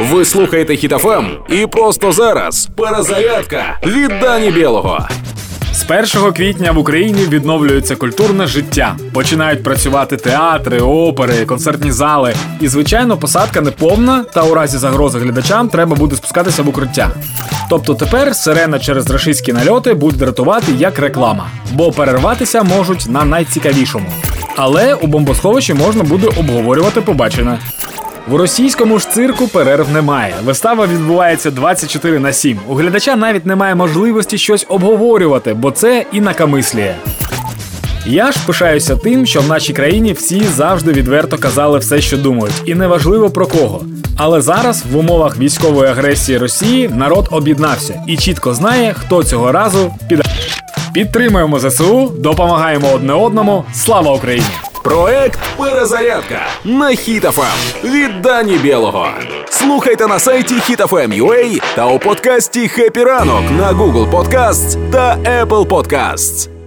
Ви слухаєте Хітофем і просто зараз перезарядка від Дані Білого. З 1 квітня в Україні відновлюється культурне життя. Починають працювати театри, опери, концертні зали. І, звичайно, посадка не повна, та у разі загрози глядачам треба буде спускатися в укриття. Тобто тепер сирена через рашистські нальоти буде дратувати як реклама, бо перерватися можуть на найцікавішому. Але у бомбосховищі можна буде обговорювати побачене. В російському ж цирку перерв немає. Вистава відбувається 24 на 7. У глядача навіть немає можливості щось обговорювати, бо це інакомисліє. Я ж пишаюся тим, що в нашій країні всі завжди відверто казали все, що думають, і неважливо про кого. Але зараз, в умовах військової агресії Росії, народ об'єднався і чітко знає, хто цього разу піде. Підтримуємо ЗСУ, допомагаємо одне одному. Слава Україні! Проект Перезарядка на Хіт.ФМ від Дані Білого. Слухайте на сайті HitFM.ua та у подкасті «Хеппі ранок» на Google Podcasts та Apple Podcasts.